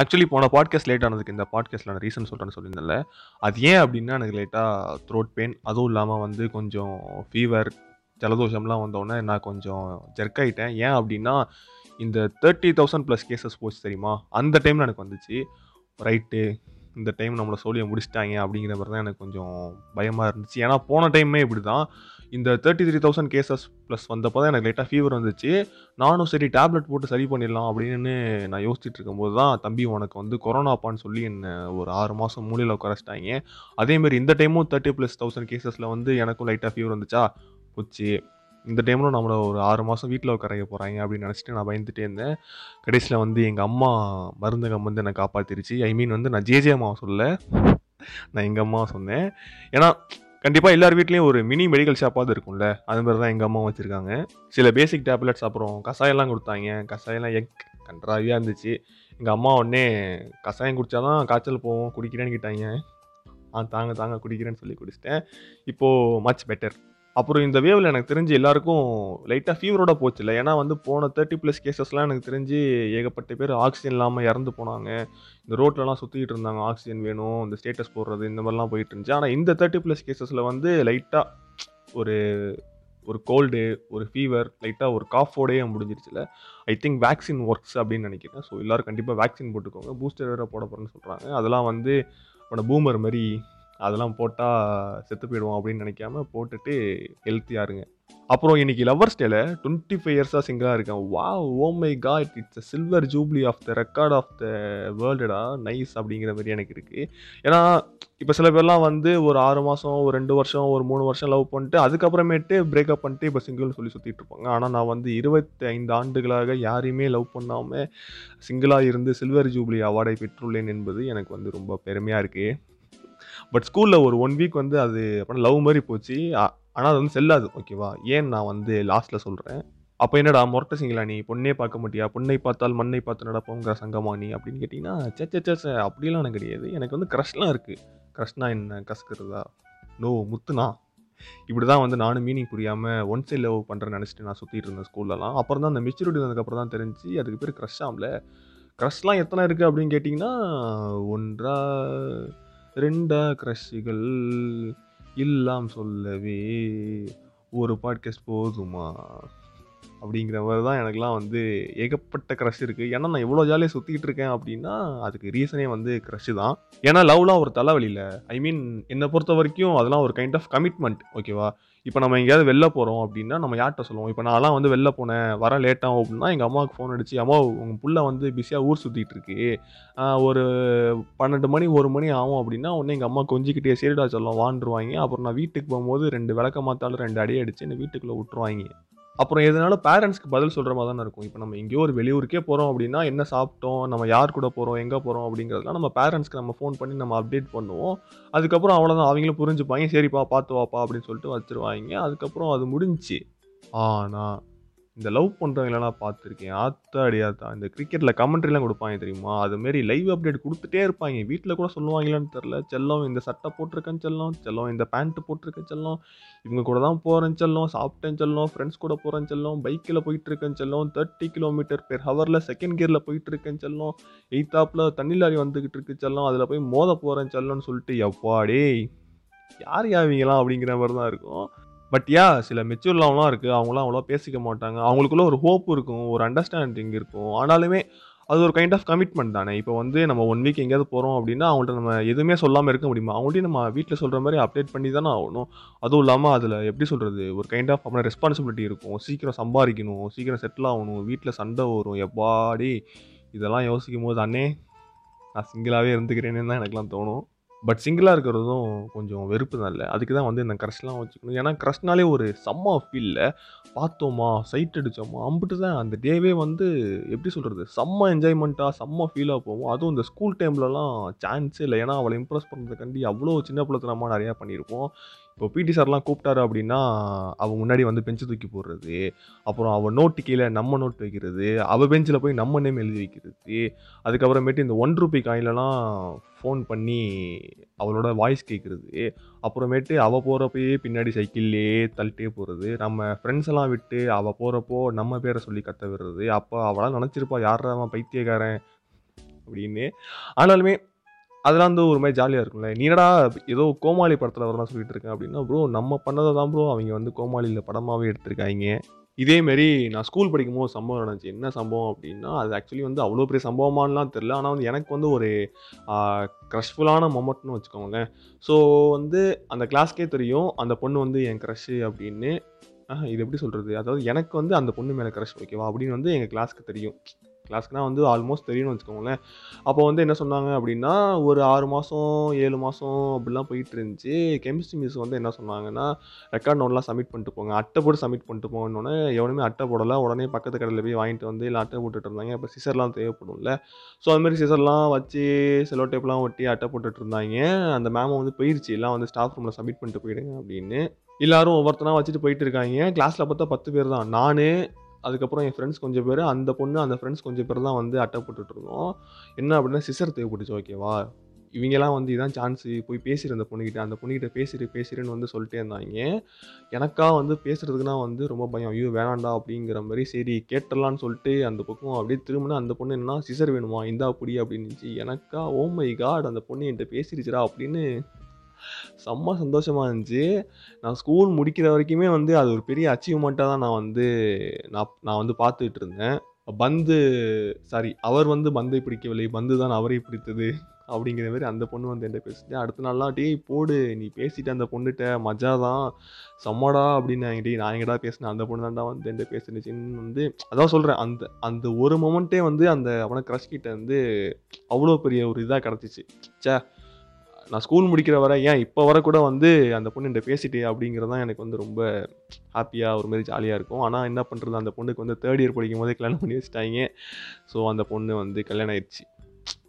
Actually போன podcast late ஆனதுக்கு இந்த பாட்காஸ்ட்டில் நான் ரீசன் சொல்கிறேன்னு சொல்லியிருந்தேன்ல. அது ஏன் அப்படின்னா எனக்கு லேட்டாக த்ரோட் பெயின் அதுவும் இல்லாமல் வந்து கொஞ்சம் ஃபீவர் ஜலதோஷம்லாம் வந்தோடனே நான் கொஞ்சம் ஜெர்க் ஆகிட்டேன் ஏன் அப்படின்னா இந்த தேர்ட்டி தௌசண்ட் ப்ளஸ் கேசஸ் போச்சு தெரியுமா? அந்த டைமில் எனக்கு வந்துச்சு. ரைட்டு இந்த டைம் நம்மளை சோழியை முடிச்சிட்டாங்க அப்படிங்கிற மாதிரி தான் எனக்கு கொஞ்சம் பயமாக இருந்துச்சு. ஏன்னா போன டைமே இப்படி தான் இந்த thirty three thousand cases plus வந்தப்போ தான் எனக்கு லைட்டாக ஃபீவர் வந்துச்சு. நானும் சரி டேப்லெட் போட்டு சரி பண்ணிடலாம் அப்படின்னு நான் யோசிச்சுட்டு இருக்கும்போது தான் தம்பி உனக்கு வந்து கொரோனாப்பான்னு சொல்லி என்னை ஒரு ஆறு மாதம் மூலையில் உட்காரச்சிட்டாங்க அதேமாரி இந்த டைமும் தேர்ட்டி ப்ளஸ் தௌசண்ட் கேசஸில் வந்து எனக்கும் லைட்டாக ஃபீவர் வந்துச்சா? போச்சு. இந்த டைமில் நம்மளை ஒரு ஆறு மாதம் வீட்டில் உட்காரைய போகிறாங்க அப்படின்னு நினச்சிட்டு நான் பயந்துட்டே இருந்தேன். கடைசியில் வந்து எங்கள் அம்மா மருந்தகம் வந்து என்னை காப்பாற்றிருச்சு ஐ மீன் வந்து நான் ஜேஜே அம்மாவை சொல்ல நான் எங்கள் அம்மா சொன்னேன். ஏன்னா கண்டிப்பாக எல்லார் வீட்லேயும் ஒரு மினி மெடிக்கல் ஷாப்பாவது இருக்கும்ல. அது மாதிரி தான் எங்கள் அம்மா வச்சுருக்காங்க. சில பேசிக் டேப்லெட்ஸ் அப்புறம் கஷாயம்லாம் கொடுத்தாங்க. கஷாயம்லாம் எக் கன்றாவியாக இருந்துச்சு. எங்கள் அம்மா உடனே கஷாயம் குடித்தாதான் காய்ச்சல் போவோம் குடிக்கிறேன்னு கேட்டாங்க. ஆ தாங்க தாங்க குடிக்கிறேன்னு சொல்லி குடிச்சிட்டேன். இப்போது மச் பெட்டர் அப்புறம் இந்த வேவில் எனக்கு தெரிஞ்சு எல்லாருக்கும் லைட்டாக ஃபீவரோட போச்சுல ஏன்னா வந்து போன தேர்ட்டி ப்ளஸ் கேசஸ்லாம் எனக்கு தெரிஞ்சு ஏகப்பட்ட பேர் ஆக்சிஜன் இல்லாமல் இறந்து போனாங்க. இந்த ரோட்லலாம் சுற்றிக்கிட்டு இருந்தாங்க. ஆக்சிஜன் வேணும் இந்த ஸ்டேட்டஸ் போடுறது இந்த மாதிரிலாம் போயிட்டு இருந்துச்சு. ஆனால் இந்த தேர்ட்டி ப்ளஸ் கேசஸில் வந்து லைட்டாக ஒரு ஒரு கோல்டு ஒரு ஃபீவர் லைட்டாக ஒரு காஃபோடையே முடிஞ்சிருச்சுல ஐ திங்க் வேக்சின் ஒர்க்ஸ் அப்படின்னு நினைக்கிறேன். ஸோ எல்லோரும் கண்டிப்பாக வேக்சின் போட்டுக்கோங்க. பூஸ்டர் வேறு போட போகிறேன்னு சொல்கிறாங்க அதெல்லாம் வந்து உன பூமர் மாதிரி அதெல்லாம் போட்டால் செத்து போயிடுவோம் அப்படின்னு நினைக்காம போட்டுட்டு ஹெல்த்தியாக இருங்க. அப்புறம் இன்னைக்கு லவ்வர்ஸ் டேல டுவெண்ட்டி ஃபைவ் இயர்ஸாக சிங்கிளாக இருக்கேன். வா ஓ my God it's a silver jubilee of the record of the வேர்ல்டுடா nice அப்படிங்கிற மாதிரி எனக்கு இருக்குது ஏன்னா இப்போ சில பேர்லாம் வந்து ஒரு ஆறு மாதம் ஒரு ரெண்டு வருஷம் ஒரு மூணு வருஷம் லவ் பண்ணிட்டு அதுக்கப்புறமேட்டு பிரேக்கப் பண்ணிட்டு இப்போ சிங்கிள்னு சொல்லி சுற்றிட்டு இருப்பாங்க. ஆனால் நான் வந்து இருபத்தி ஐந்து ஆண்டுகளாக யாரையுமே லவ் பண்ணாமல் சிங்கிளாக இருந்து சில்வர் ஜூப்ளி அவார்டை பெற்றுள்ளேன் என்பது எனக்கு வந்து ரொம்ப பெருமையாக இருக்குது பட் ஸ்கூலில் ஒரு ஒன் வீக் வந்து அது அப்புறம் லவ் மாதிரி போச்சு. ஆனால் அது வந்து செல்லாது. ஓகேவா ஏன் நான் வந்து லாஸ்ட்டில் சொல்கிறேன் அப்போ என்னடா முரட்ட சிங்களா நீ? பொண்ணே பார்க்க மாட்டியா? பொண்ணை பார்த்தால் மண்ணை பார்த்து நடப்போங்கிற சங்கமா நீ? அப்படின்னு கேட்டிங்கன்னா சே சே சே அப்படிலாம் எனக்கு கிடையாது. எனக்கு வந்து க்ரஷ்லாம் இருக்குது க்ரஷ்னா என்ன? கசக்கிறதா? நோ முத்துனா. இப்படி தான் வந்து நானும் மீனிங் புரியாமல் ஒன் சைட் லவ் பண்ணுறேன்னு நினச்சிட்டு நான் சுற்றிட்டு இருந்தேன் ஸ்கூல்லலாம் அப்புறம் தான் அந்த மெச்சூரிட்டி வந்ததுக்கப்புறம் தான் தெரிஞ்சு அதுக்கு பேர் க்ரஷ் ஆகல. க்ரஷ்லாம் எத்தனை இருக்குது அப்படின்னு கேட்டிங்கன்னா ஒன்றா ரெண்டா க்ரஷ்கள் இல்லாம் சொல்லவே ஒரு பாட்காஸ்ட் போதுமா? அப்படிங்கிற மாதிரி தான் எனக்குலாம் வந்து ஏகப்பட்ட க்ரஷ் இருக்குது ஏன்னா நான் எவ்வளோ ஜாலியாக சுற்றிக்கிட்டு இருக்கேன் அப்படின்னா அதுக்கு ரீசனே வந்து க்ரஷ் தான். ஏன்னா லவ்லாம் ஒரு தலைவலியில். ஐ மீன் என்னை பொறுத்த வரைக்கும் அதெல்லாம் ஒரு கைண்ட் ஆஃப் கமிட்மெண்ட் ஓகேவா இப்போ நம்ம எங்கேயாவது வெளில போகிறோம் அப்படின்னா நம்ம யார்கிட்ட சொல்லுவோம்? இப்போ நான்லாம் வந்து வெளில போனேன் வர லேட்டாகும் அப்படின்னா எங்கள் அம்மாவுக்கு ஃபோன் அடிச்சு அம்மா உங்கள் புள்ள வந்து பிஸியாக ஊர் சுற்றிட்டு இருக்கு. ஒரு பன்னெண்டு மணி ஒரு மணி ஆகும் அப்படின்னா உடனே எங்கள் அம்மா கொஞ்சிக்கிட்டே சரிடா சொல்லுவோம் வாண்டுருவாங்க அப்புறம் நான் வீட்டுக்கு போகும்போது ரெண்டு விளக்க மாத்தாலும் ரெண்டு அடி அடிச்சு என்னை வீட்டுக்குள்ளே விட்டுருவாங்க அப்புறம் எதனால பேரண்ட்ஸ்க்கு பதில் சொல்கிற மாதிரி தானே இருக்கும். இப்போ நம்ம எங்கேயோ ஒரு வெளியூருக்கே போகிறோம் அப்படின்னா என்ன சாப்பிட்டோம் நம்ம யார் கூட போகிறோம் எங்கே போகிறோம் அப்படிங்கிறதுலாம் நம்ம பேரண்ட்ஸ்க்கு நம்ம ஃபோன் பண்ணி நம்ம அப்டேட் பண்ணுவோம். அதுக்கப்புறம் அவ்வளோதான் அவங்களும் புரிஞ்சுப்பாங்க. சரிப்பா பார்த்து வாப்பா அப்படின்னு சொல்லிட்டு வச்சுருவாங்க. அதுக்கப்புறம் அது முடிஞ்சு ஆனால் இந்த லவ் பண்ணுறவங்களெல்லாம் பார்த்துருக்கேன். ஆத்தாடி ஆத்தா இந்த கிரிக்கெட்டில் கமெண்ட்ரிலாம் கொடுப்பாங்க தெரியுமா? அதுமாரி லைவ் அப்டேட் கொடுத்துட்டே இருப்பாங்க. வீட்டில் கூட சொல்லுவாங்களான்னு தெரில. செல்லம் இந்த சட்டை போட்டிருக்கேன்னு செல்லம் செல்லம் இந்த பேண்ட்டு போட்டிருக்கேன் செல்லம் இவங்க கூட தான் போகிறேன் செல்லம் சாப்பிட்டேன்னு செல்லம் ஃப்ரெண்ட்ஸ் கூட போகிறேன்னு செல்லம் பைக்கில் போயிட்டுருக்கேன்னு செல்லம் தேர்ட்டி கிலோமீட்டர் பெர் ஹவரில் செகண்ட் கியரில் போயிட்டுருக்கேன்னு செல்லம் எய்த்தாப்பில் தண்ணி லாரி வந்துக்கிட்டு இருக்கு செல்லம் அதில் போய் மோத போகிறேன் செல்லம்னு சொல்லிட்டு எப்பாடே யார் யாவீங்களாம் அப்படிங்கிற மாதிரி தான் இருக்கும். பட் யா சில மெச்சூர்லாம்லாம் இருக்குது அவங்களாம் அவ்வளோ பேசிக்க மாட்டாங்க. அவங்களுக்குள்ள ஒரு ஹோப் இருக்கும் ஒரு அண்டர்ஸ்டாண்டிங் இருக்கும். ஆனாலுமே அது ஒரு கைண்ட் ஆஃப் கமிட்மெண்ட் தானே. இப்போ வந்து நம்ம ஒன் வீக் எங்கேயாவது போகிறோம் அப்படின்னா அவங்கள்ட்ட நம்ம எதுவுமே சொல்லாமல் இருக்க முடியுமா? அவங்கள்ட்டையும் நம்ம வீட்டில் சொல்கிற மாதிரி அப்டேட் பண்ணி தானே ஆகணும். அதுவும் இல்லாமல் அதில் எப்படி சொல்கிறது ஒரு கைண்ட் ஆஃப் அப்படின்னா ரெஸ்பான்சிபிலிட்டி இருக்கும். சீக்கிரம் சம்பாதிக்கணும் சீக்கிரம் செட்டில் ஆகணும் வீட்டில் சண்டை வரும். எப்பாடி? இதெல்லாம் யோசிக்கும் போது அண்ணே நான் சிங்கிளாகவே இருந்துக்கிறேன்னு தான் எனக்குலாம் தோணும். பட் சிங்கிளாக இருக்கிறதும் கொஞ்சம் வெறுப்பு தான் இல்லை. அதுக்கு தான் வந்து இந்த க்ரஷ்லாம் வச்சுக்கணும். ஏன்னா க்ரஷ்னாலே ஒரு செம்ம ஃபீலில் பார்த்தோமா சைட் அடித்தோமா அம்பிட்டு தான் அந்த டேவே வந்து எப்படி சொல்கிறது செம்ம என்ஜாய்மெண்ட்டாக செம்ம ஃபீலாக போவோம் அதுவும் இந்த ஸ்கூல் டைம்லலாம் சான்ஸே இல்லை. ஏன்னா அவளை இம்ப்ரெஸ் பண்ணுறதுக்காண்டி அவ்வளோ சின்ன பிள்ளைத்தனமாக நிறையா பண்ணியிருப்போம். இப்போ பிடி சார்லாம் கூப்பிட்டாரு அப்படின்னா அவன் முன்னாடி வந்து பெஞ்சு தூக்கி போடுறது அப்புறம் அவன் நோட்டு கீழே நம்ம நோட் வைக்கிறது அவள் பெஞ்சில் போய் நம்ம நேம் எழுதி வைக்கிறது அதுக்கப்புறமேட்டு இந்த ஒன் ரூபி காயிலெலாம் ஃபோன் பண்ணி அவளோட வாய்ஸ் கேட்குறது அப்புறமேட்டு அவள் போகிறப்பயே பின்னாடி சைக்கிள்லேயே தள்ளிட்டே போகிறது நம்ம ஃப்ரெண்ட்ஸ் எல்லாம் விட்டு அவள் போகிறப்போ நம்ம பேரை சொல்லி கத்த விடுறது அப்போ அவளால் நினச்சிருப்பா யார் அவன் பைத்தியக்காரன்? அப்படின்னு. ஆனாலுமே அதெல்லாம் வந்து ஒரு மாதிரி ஜாலியாக இருக்கும்ல. நீடா என்னடா ஏதோ கோமாளி படத்தில் வரலாம் சொல்லிட்டு இருக்கேன் அப்படின்னா ப்ரோ நம்ம பண்ணதை தான் ப்ரோ அவங்க வந்து கோமாளியில் படமாகவே எடுத்திருக்காங்க. இதேமாரி நான் ஸ்கூல் படிக்கும்போது சம்பவம் நடந்துச்சு. என்ன சம்பவம் அப்படின்னா அது ஆக்சுவலி வந்து அவ்வளோ பெரிய சம்பவமானலாம் தெரில ஆனால் வந்து எனக்கு வந்து ஒரு க்ரஷ்ஃபுல்லான மொமெண்ட்னு வச்சுக்கோங்களேன். ஸோ வந்து அந்த கிளாஸ்க்கே தெரியும். அந்த பொண்ணு வந்து என் க்ரஷ்ஷு அப்படின்னு இது எப்படி சொல்கிறது அதாவது எனக்கு வந்து அந்த பொண்ணு மேலே க்ரஷ் ஓகேவா அப்படின்னு வந்து எங்கள் கிளாஸ்க்கு தெரியும். கிளாஸ்க்குனா வந்து ஆல்மோஸ்ட் தெரியும்னு வச்சுக்கோங்களேன். அப்போ வந்து என்ன சொன்னாங்க அப்படின்னா ஒரு ஆறு மாதம் ஏழு மாதம் அப்படிலாம் போயிட்டு இருந்துச்சு கெமிஸ்ட்ரி மிஸ் வந்து என்ன சொன்னாங்கன்னா ரெக்கார்ட் நோட்லாம் சப்மிட் பண்ணிட்டு போங்க. அட்டை போட்டு சப்மிட் பண்ணிட்டு போகணுன்னே எவனுமே அட்டை போடலை. உடனே பக்கத்து கடையில் போய் வாங்கிட்டு வந்து இல்லை அட்டை போட்டுட்டு இருந்தாங்க. அப்போ சிசர்லாம் தேவைப்படும்ல. ஸோ அது மாதிரி சிசர்லாம் வச்சு செலோ டேப்லாம் ஒட்டி அட்டை போட்டுட்டு இருந்தாங்க. அந்த மேமை வந்து போயிருச்சு. எல்லாம் வந்து ஸ்டாஃப் ரூமில் சப்மிட் பண்ணிட்டு போயிடுங்க அப்படின்னு. எல்லாரும் ஒவ்வொருத்தனா வச்சுட்டு போயிட்டு இருக்காங்க. கிளாஸில் பார்த்தா பத்து பேர் தான். நான் அதுக்கப்புறம் என் ஃப்ரெண்ட்ஸ் கொஞ்சம் பேர் அந்த பொண்ணு அந்த ஃப்ரெண்ட்ஸ் கொஞ்சம் பேர் தான் வந்து அட்டை போட்டுட்ருந்தோம் என்ன அப்படின்னா சிசர் தேவைப்பட்டுச்சு ஓகேவா இவங்கெல்லாம் வந்து இதான் சான்ஸு போய் பேசிடு அந்த பொண்ணுக்கிட்ட அந்த பொண்ணுக்கிட்ட பேசிடு பேசிடுன்னு வந்து சொல்லிட்டே இருந்தாங்க. எனக்கா வந்து பேசுகிறதுக்குனா வந்து ரொம்ப பயம். ஐயோ வேணாண்டா அப்படிங்கிற மாதிரி. சரி கேட்டலான்னு சொல்லிட்டு அந்த பக்கம் அப்படியே திரும்பினா அந்த பொண்ணு என்ன சிசர் வேணுமா? இந்தா புடி அப்படின்னுச்சு எனக்கா ஓ மை காட் அந்த பொண்ணு என்கிட்ட பேசிடுச்சுடா அப்படின்னு செம்ம சந்தோஷமாக இருந்துச்சு. நான் ஸ்கூல் முடிக்கிற வரைக்குமே வந்து அது ஒரு பெரிய அச்சீவ்மெண்ட்டாக தான் நான் வந்து நான் நான் வந்து பார்த்துட்டு இருந்தேன். பந்து சாரி அவர் வந்து பந்தை பிடிக்கவில்லை. பந்து தான் அவரை பிடித்தது அப்படிங்கிற மாதிரி அந்த பொண்ணு வந்து என்கிட்ட பேசிட்டு அடுத்த நாள்லாம் டேய் போடு. நீ பேசிட்டு அந்த பொண்ணுகிட்ட மஜா தான். செம்மடா அப்படின்னு டேய் நான் எங்கடா பேசினேன்? அந்த பொண்ணு தான்டா வந்து என்கிட்ட பேசினுச்சின்னு வந்து அதான் சொல்கிறேன் அந்த அந்த ஒரு மொமெண்ட்டே வந்து அந்த அவனை கிரஷ் கிட்ட வந்து அவ்வளோ பெரிய ஒரு இதாக கிடச்சிச்சு. ச்சே நான் ஸ்கூல் முடிக்கிற வரை ஏன் இப்போ வர கூட வந்து அந்த பொண்ணு என்கிட்ட பேசிட்டே அப்படிங்கிறது தான் எனக்கு வந்து ரொம்ப ஹாப்பியாக ஒரு மாதிரி ஜாலியாக இருக்கும். ஆனால் என்ன பண்ணுறது அந்த பொண்ணுக்கு வந்து தேர்ட் இயர் படிக்கும் போதே கல்யாணம் பண்ணி வச்சுட்டாங்க. ஸோ அந்த பொண்ணு வந்து கல்யாணம் ஆயிடுச்சு.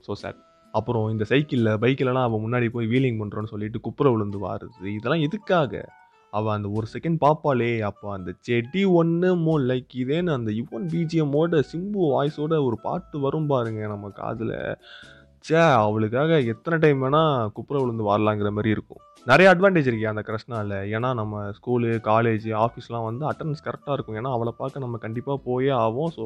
ஸோ சார் அப்புறம் இந்த சைக்கிளில் பைக்கிலலாம் அவள் முன்னாடி போய் வீலிங் பண்ணுறோன்னு சொல்லிட்டு குப்புற விழுந்து வாருது. இதெல்லாம் எதுக்காக? அவள் அந்த ஒரு செகண்ட் பாப்பாளே அப்போ அந்த செடி ஒன்று லைக் இதேன்னு அந்த யுவன் பிஜிஎம்மோட சிம்பு வாய்ஸோட ஒரு பாட்டு வரும் பாருங்க நம்ம காதில். ச்சே அவளுக்காக எத்தனை டைம் வேணால் குப்புற விழுந்து வாரலாங்கிற மாதிரி இருக்கும். நிறைய அட்வான்டேஜ் இருக்கு அந்த கிருஷ்ணாவில் ஏன்னா நம்ம ஸ்கூலு காலேஜ் ஆஃபீஸ்லாம் வந்து அட்டண்டன்ஸ் கரெக்டாக இருக்கும். ஏன்னா அவளை பார்க்க நம்ம கண்டிப்பாக போயே ஆகும் ஸோ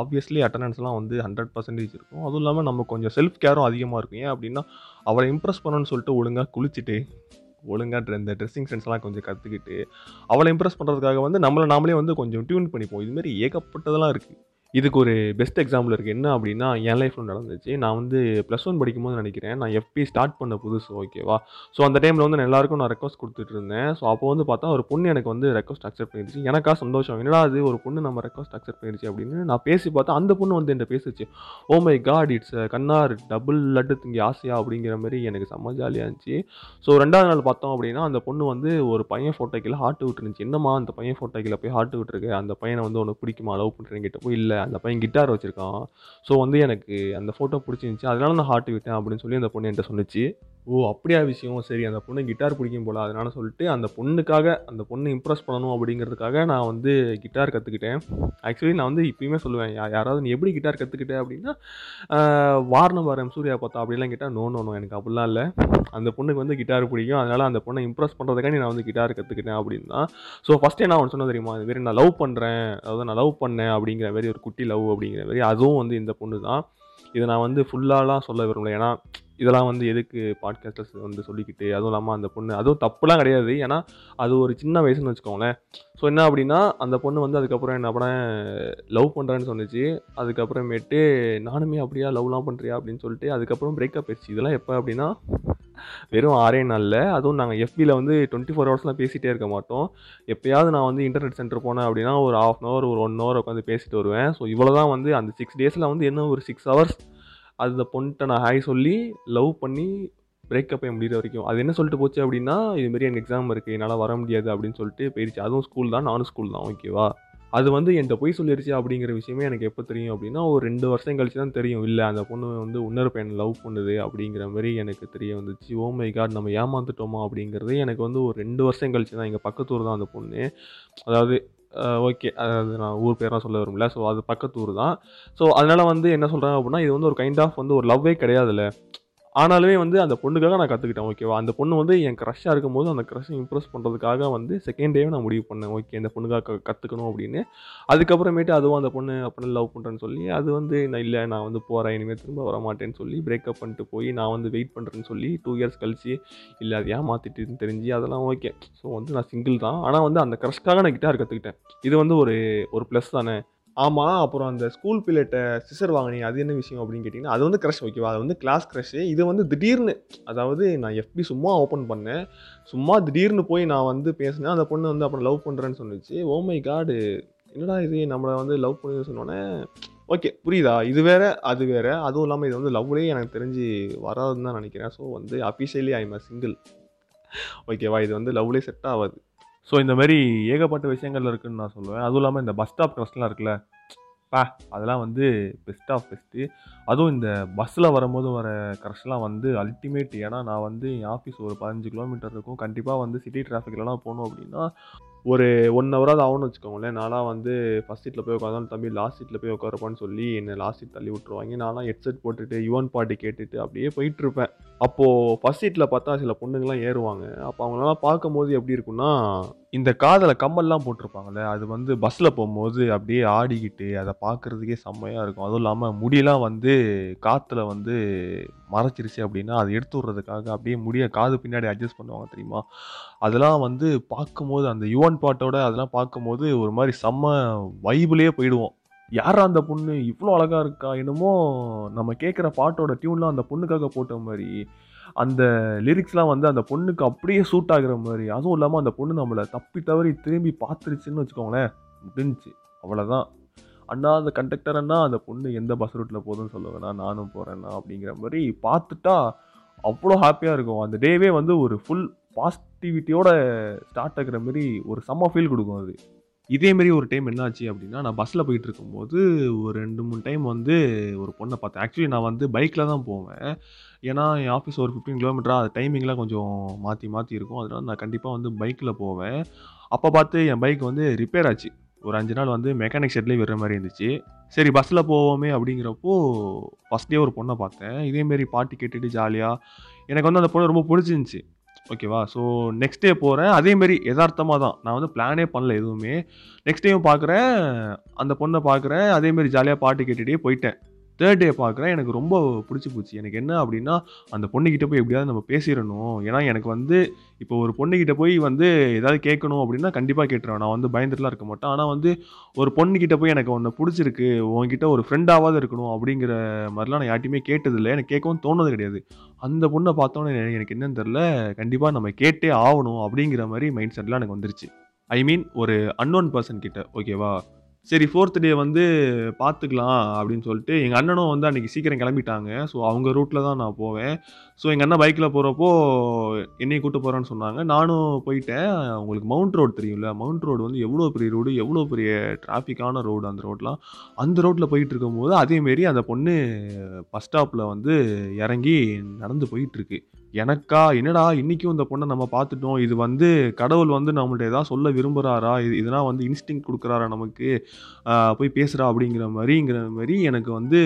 ஆப்வியஸ்லி அட்டண்டன்ஸ்லாம் வந்து ஹண்ட்ரட் பர்சன்டேஜ் இருக்கும். அதுவும் இல்லாமல் நம்ம கொஞ்சம் செல்ஃப் கேரும் அதிகமாக இருக்கும். ஏன் அப்படின்னா அவளை இம்ப்ரெஸ் பண்ணணும்னு சொல்லிட்டு ஒழுங்காக குளிச்சுட்டு ஒழுங்காக இந்த ட்ரெஸ்ஸிங் சென்ஸ்லாம் கொஞ்சம் கற்றுக்கிட்டு அவளை இம்ப்ரெஸ் பண்ணுறதுக்காக வந்து நம்மளை நாமளே வந்து கொஞ்சம் டியூன் பண்ணிப்போம். இதுமாரி ஏகப்பட்டதெல்லாம் இருக்குது இதுக்கு ஒரு பெஸ்ட் எக்ஸாம்பிள் இருக்குது என்ன அப்படின்னா என் லைஃப்பில் நடந்துச்சு. நான் வந்து ப்ளஸ் ஒன் படிக்கும்போது நினைக்கிறேன் நான் எஃபி ஸ்டார்ட் பண்ண புதுசு ஓகேவா ஸோ அந்த டைமில் வந்து நான் எல்லாருக்கும் நான் ரெக்வஸ்ட் கொடுத்துட்டு இருந்தேன். ஸோ அப்போ வந்து பார்த்தா ஒரு பொண்ணு எனக்கு வந்து ரெக்வஸ்ட் அக்செப்ட் பண்ணிடுச்சு. எனக்கா சந்தோஷம். என்னடா அது ஒரு பொண்ணு நம்ம ரெக்வஸ்ட் அக்செப்ட் பண்ணிடுச்சு அப்படின்னு நான் பேசி பார்த்தா அந்த பொண்ணு வந்து என்கிட்ட பேசுச்சு. ஓ மை காட் இட்ஸ் கண்ணார் டபுள் லட்டு திங்கி ஆசையா? அப்படிங்கிற மாதிரி எனக்கு செம்ம ஜாலியாக இருந்துச்சு. ஸோ ரெண்டாவது நாள் பார்த்தோம் அப்படின்னா அந்த பொண்ணு வந்து ஒரு பையன் ஃபோட்டோக்கில் ஹார்ட் விட்டுருந்துச்சு. என்னம்மா அந்த பையன் ஃபோட்டோக்கில் போய் ஹார்ட் விட்டுருக்கு? அந்த பையனை வந்து உனக்கு பிடிக்குமா? லவ் பண்ணுறேன்னு கேட்டப்போ இல்லை அந்த பையன் கிட்டார் வச்சுருக்கான். ஸோ வந்து எனக்கு அந்த ஃபோட்டோ பிடிச்சிருந்துச்சி. அதனால நான் ஹார்ட் விட்டேன் அப்படின்னு சொல்லி அந்த பொண்ணு என்கிட்ட சொன்னிச்சு. ஓ அப்படியா விஷயம்? சரி அந்த பொண்ணு கிட்டார் பிடிக்கும் போல. அதனால சொல்லிட்டு அந்த பொண்ணுக்காக அந்த பொண்ணு இம்ப்ரெஸ் பண்ணணும் அப்படிங்கிறதுக்காக நான் வந்து கிட்டார் கற்றுக்கிட்டேன் ஆக்சுவலி நான் வந்து இப்பயுமே சொல்லுவேன் யாராவது நீ எப்படி கிட்டார் கற்றுக்கிட்டேன் அப்படின்னா வாரணம் வாரம் சூர்யா பார்த்தா. அப்படிலாம் கேட்டால் நோ நோ எனக்கு அப்படிலாம் இல்லை. அந்த பொண்ணுக்கு வந்து கிட்டார் பிடிக்கும். அதனால அந்த பொண்ணை இம்ப்ரெஸ் பண்ணுறதுக்காண்டி நான் வந்து கிட்டார் கற்றுக்கிட்டேன் அப்படின்னா ஸோ ஃபஸ்ட்டே நான் ஒன்று சொன்ன தெரியுமா? இது மாரி நான் லவ் பண்ணுறேன் அதாவது நான் லவ் பண்ணேன். அப்படிங்கிற மாதிரி ஒரு குட்டி லவ் அப்படிங்கிற மாதிரி. அதுவும் வந்து இந்த பொண்ணு தான். இதை நான் வந்து ஃபுல்லாலாம் சொல்ல விரும்பல. ஏன்னா இதெல்லாம் வந்து எதுக்கு பாட்காஸ்டர்ஸ் வந்து சொல்லிக்கிட்டு அதுவும் இல்லாமல் அந்த பொண்ணு அதுவும் தப்புலாம் கிடையாது. ஏன்னா அது ஒரு சின்ன வயசுன்னு வச்சுக்கோங்களேன். ஸோ என்ன அப்படின்னா அந்த பொண்ணு வந்து அதுக்கப்புறம் என்ன பண்ணேன் லவ் பண்ணுறேன்னு சொன்னிச்சு. அதுக்கப்புறமேட்டு நானுமே அப்படியா லவ்லாம் பண்ணுறியா அப்படின்னு சொல்லிட்டு அதுக்கப்புறம் பிரேக்கப் ஆயிடுச்சு. இதெல்லாம் எப்போ அப்படின்னா வெறும் ஆறே நாளில். அதுவும் நாங்கள் எஃபியில் வந்து டுவெண்ட்டி ஃபோர் ஹவர்ஸ்லாம் பேசிகிட்டே இருக்க மாட்டோம். எப்பயாவது நான் வந்து இன்டர்நெட் சென்டர் போனேன் அப்படின்னா ஒரு ஆஃப் அன் ஹவர் ஒரு ஒன் ஹவர் உட்காந்து பேசிட்டு வருவேன். ஸோ இவ்வளோ தான் வந்து அந்த சிக்ஸ் டேஸில் வந்து என்ன ஒரு சிக்ஸ் ஹவர்ஸ் அந்த பொண்ணிட்ட நான் ஹாய் சொல்லி லவ் பண்ணி பிரேக்கப் முடிகிற வரைக்கும். அது என்ன சொல்லிட்டு போச்சு அப்படின்னா இதுமாரி எனக்கு எக்ஸாம் இருக்குது என்னால் வர முடியாது அப்படின்னு சொல்லிட்டு போயிடுச்சு. அதுவும் ஸ்கூல் தான். நானும் ஸ்கூல் தான். ஓகேவா அது வந்து என்கிட்ட போய் சொல்லிடுச்சு அப்படிங்கிற விஷயமே எனக்கு எப்போ தெரியும் அப்படின்னா ஒரு ரெண்டு வருஷம் கழிச்சு தான் தெரியும். இல்லை அந்த பொண்ணு வந்து இன்னொரு பையனை லவ் பண்ணுது அப்படிங்கிற மாதிரி எனக்கு தெரிய வந்துச்சு. ஓ மை காட் நம்ம ஏமாந்துட்டோமா அப்படிங்கிறது எனக்கு வந்து ஒரு ரெண்டு வருஷம் கழிச்சு தான். எங்கள் பக்கத்தூர் தான் அந்த பொண்ணு. அதாவது ஓகே அதாவது நான் ஊர் பேரெலாம் சொல்ல விரும்பல. ஸோ அது பக்கத்தூர் தான். ஸோ அதனால் வந்து என்ன சொல்கிறாங்க அப்படின்னா இது வந்து ஒரு கைண்ட் ஆஃப் வந்து ஒரு லவ்வே கிடையாதுல்ல. ஆனாலுமே வந்து அந்த பொண்ணுக்காக நான் கற்றுக்கிட்டேன் ஓகேவா அந்த பொண்ணு வந்து என் க்ரஷ்ஷாக இருக்கும்போது அந்த க்ரஷ்ஷை இம்ப்ரெஸ் பண்ணுறதுக்காக வந்து செகண்ட் டேவே நான் முடிவு பண்ணேன் ஓகே இந்த பொண்ணுக்காக கற்றுக்கணும் அப்படின்னு. அதுக்கப்புறமேட்டு அதுவும் அந்த பொண்ணு அப்படின்னு லவ் பண்ணுறேன்னு சொல்லி அது வந்து நான் இல்லை நான் வந்து போகிறேன் இனிமேல் திரும்ப வர மாட்டேன்னு சொல்லி பிரேக்கப் பண்ணிட்டு போய் நான் வந்து வெயிட் பண்ணுறேன்னு சொல்லி டூ இயர்ஸ் கழிச்சு இல்லை அது ஏமாத்திட்டுன்னு தெரிஞ்சு அதெல்லாம் ஓகே ஸோ வந்து நான் சிங்கிள் தான். ஆனால் வந்து அந்த க்ரஷ்க்காக நான் கிட்டார் கற்றுக்கிட்டேன் இது வந்து ஒரு ஒரு ப்ளஸ் தானே? ஆமாம் அப்புறம் அந்த ஸ்கூல் பிள்ளைகிட்ட சிசர் வாங்கினீங்க அது என்ன விஷயம் அப்படின்னு கேட்டிங்கன்னா அது வந்து க்ரஷ் ஓகேவா அது வந்து கிளாஸ் க்ரஷ்ஷு இது வந்து திடீர்னு அதாவது நான் எஃபி சும்மா ஓப்பன் பண்ணேன். சும்மா திடீர்னு போய் நான் வந்து பேசினேன். அந்த பொண்ணு வந்து அப்புறம் லவ் பண்ணுறேன்னு சொன்னிச்சு. ஓ oh மை காடு என்னடா இது? நம்மளை வந்து லவ் பண்ணி சொன்னோன்னே ஓகே புரியுதா? இது வேறு அது வேறு. அதுவும் இல்லாமல் இது வந்து லவ்லேயே எனக்கு தெரிஞ்சு வராதுன்னு தான் நினைக்கிறேன். ஸோ வந்து அஃபிஷியலி ஐ எம் சிங்கிள் ஓகேவா இது வந்து லவ்லேயே செட் ஆகாது. ஸோ இந்த மாதிரி ஏகப்பட்ட விஷயங்கள் இருக்குன்னு நான் சொல்லுவேன். அதுவும் இல்லாமல் இந்த பஸ் ஸ்டாப் க்ரஷ்லாம் இருக்குல்ல. பா அதெல்லாம் வந்து பெஸ்ட் ஆஃப் பெஸ்ட்டு அதுவும் இந்த பஸ்ஸில் வரும்போது வர க்ரஷ்லாம் வந்து அல்டிமேட் ஏன்னா நான் வந்து என் ஆஃபீஸ் ஒரு பதினஞ்சு கிலோமீட்டர் இருக்கும். கண்டிப்பாக வந்து சிட்டி டிராஃபிக்லலாம் போகணும் அப்படின்னா ஒரு ஒன் ஹவராவது ஆகும்னு வச்சுக்கோங்களேன். நான்லாம் வந்து ஃபஸ்ட் சீட்டில் போய் உட்காந்தாலும் தம்பி லாஸ்ட் சீட்டில் போய் உட்காரப்பான்னு சொல்லி என்னை லாஸ்ட் சீட் தள்ளி விட்ருவாங்க நான்லாம் ஹெட்செட் போட்டுட்டு யுவன் பாட்டு கேட்டுட்டு அப்படியே போயிட்டுருப்பேன். அப்போது ஃபஸ்ட் சீட்டில் பார்த்தா சில பொண்ணுங்கள்லாம் ஏறுவாங்க. அப்போ அவங்களெல்லாம் பார்க்கும்போது எப்படி இருக்குன்னா இந்த காதில் கம்மல்லாம் போட்டிருப்பாங்கல்ல அது வந்து பஸ்ஸில் போகும்போது அப்படியே ஆடிக்கிட்டு அதை பார்க்குறதுக்கே செம்மையாக இருக்கும். அதுவும் இல்லாமல் முடியெல்லாம் வந்து காற்றுல வந்து மறைச்சிருச்சு அப்படின்னா அதை எடுத்து விட்றதுக்காக அப்படியே முடிய காது பின்னாடி அட்ஜஸ்ட் பண்ணுவாங்க தெரியுமா? அதெல்லாம் வந்து பார்க்கும்போது அந்த யுவன் பாட்டோட அதெல்லாம் பார்க்கும்போது ஒரு மாதிரி செம்ம வைபிளே போயிடுவோம். யாரா அந்த பொண்ணு? இவ்வளோ அழகாக இருக்கா? என்னமோ நம்ம கேட்குற பாட்டோட டியூன்லாம் அந்த பொண்ணுக்காக போட்ட மாதிரி அந்த லிரிக்ஸ்லாம் வந்து அந்த பொண்ணுக்கு அப்படியே சூட் ஆகிற மாதிரி அதுவும் இல்லாமல் அந்த பொண்ணு நம்மளை தப்பி தவறி திரும்பி பார்த்துருச்சுன்னு வச்சுக்கோங்களேன். முடிஞ்சு அவ்வளோதான் அண்ணா அந்த கண்டக்டர் அண்ணா அந்த பொண்ணு எந்த பஸ் ரூட்டில் போகுதுன்னு சொல்லுவேண்ணா நானும் போகிறேண்ணா அப்படிங்கிற மாதிரி பார்த்துட்டா அவ்வளோ ஹாப்பியாக இருக்கும். அந்த டேவே வந்து ஒரு ஃபுல் பாசிட்டிவிட்டியோட ஸ்டார்ட் ஆகிற மாதிரி ஒரு செம்ம ஃபீல் கொடுக்கும் அது. இதேமாரி ஒரு டைம் என்னாச்சு அப்படின்னா நான் பஸ்ஸில் போயிட்டு இருக்கும்போது ஒரு ரெண்டு மூணு டைம் வந்து ஒரு பொண்ணை பார்த்தேன். ஆக்சுவலி நான் வந்து பைக்கில் தான் போவேன். ஏன்னா என் ஆஃபீஸ் ஒரு ஃபிஃப்டீன் கிலோமீட்டராக அது டைமிங்லாம் கொஞ்சம் மாற்றி மாற்றி இருக்கும். அதனால நான் கண்டிப்பாக வந்து பைக்கில் போவேன். அப்போ பார்த்து என் பைக் வந்து ரிப்பேர் ஆச்சு. ஒரு அஞ்சு நாள் வந்து மெக்கானிக் ஷெட்லேயே விடுற மாதிரி இருந்துச்சு. சரி பஸ்ஸில் போவோமே அப்படிங்கிறப்போ ஃபஸ்ட் டே ஒரு பொண்ணை பார்த்தேன். இதேமாரி பாட்டு கேட்டுட்டு ஜாலியாக எனக்கு வந்து அந்த பொண்ணு ரொம்ப பிடிச்சிருந்துச்சி. ஓகேவா ஸோ நெக்ஸ்ட் டே போகிறேன் அதேமாரி யதார்த்தமாக தான். நான் வந்து பிளானே பண்ணல எதுவுமே. நெக்ஸ்ட் டேயும் பார்க்குறேன். அந்த பொண்ணை பார்க்குறேன். அதேமாரி ஜாலியாக பாட்டு கேட்டுகிட்டே போயிட்டேன். தேர்ட் டே பார்க்குறேன். எனக்கு ரொம்ப பிடிச்சி போச்சு. எனக்கு என்ன அப்படின்னா அந்த பொண்ணுக்கிட்ட போய் எப்படியாவது நம்ம பேசிடணும். ஏன்னா எனக்கு வந்து இப்போ ஒரு பொண்ணுக்கிட்ட போய் வந்து ஏதாவது கேட்கணும் அப்படின்னா கண்டிப்பாக கேட்டுருவேன். நான் வந்து பயந்துட்டுலாம் இருக்க மாட்டேன். ஆனால் வந்து ஒரு பொண்ணுக்கிட்ட போய் எனக்கு ஒன்று பிடிச்சிருக்கு உன்கிட்ட ஒரு ஃப்ரெண்டாவது இருக்கணும் அப்படிங்கிற மாதிரிலாம் நான் யார்ட்டையுமே கேட்டதில்லை. எனக்கு கேட்கவும் தோணுது கிடையாது. அந்த பொண்ணை பார்த்தோன்னே எனக்கு என்னன்னு தெரில கண்டிப்பாக நம்ம கேட்டே ஆகணும் அப்படிங்கிற மாதிரி மைண்ட் செட்லாம் எனக்கு வந்துருச்சு. ஐ மீன் ஒரு அன்னோன் பர்சன் கிட்ட ஓகேவா சரி ஃபோர்த் டே வந்து பார்த்துக்கலாம் அப்படின்னு சொல்லிட்டு எங்கள் அண்ணனும் வந்து அன்றைக்கி சீக்கிரம் கிளம்பிட்டாங்க. ஸோ அவங்க ரூட்டில் தான் நான் போவேன். ஸோ எங்கள் அண்ணன் பைக்கில் போகிறப்போ என்னையும் கூட்டு போகிறேன்னு சொன்னாங்க. நானும் போயிட்டேன். உங்களுக்கு மவுண்ட் ரோடு தெரியும்ல மவுண்ட் ரோடு வந்து எவ்வளோ பெரிய ரோடு எவ்வளோ பெரிய டிராஃபிக்கான ரோடு அந்த ரோட்லாம் அந்த ரோட்டில் போயிட்டு இருக்கும்போது அதேமாரி அந்த பொண்ணு பஸ் ஸ்டாப்பில் வந்து இறங்கி நடந்து போயிட்டுருக்கு எனக்கா என்னடா இன்றைக்கும் இந்த பொண்ணை நம்ம பார்த்துட்டோம். இது வந்து கடவுள் வந்து நம்மள்ட்ட ஏதாவது சொல்ல விரும்புகிறாரா இது இதெல்லாம் வந்து இன்ஸ்டிங் கொடுக்குறாரா நமக்கு? போய் பேசுகிறா அப்படிங்கிற மாதிரிங்கிற மாதிரி எனக்கு வந்து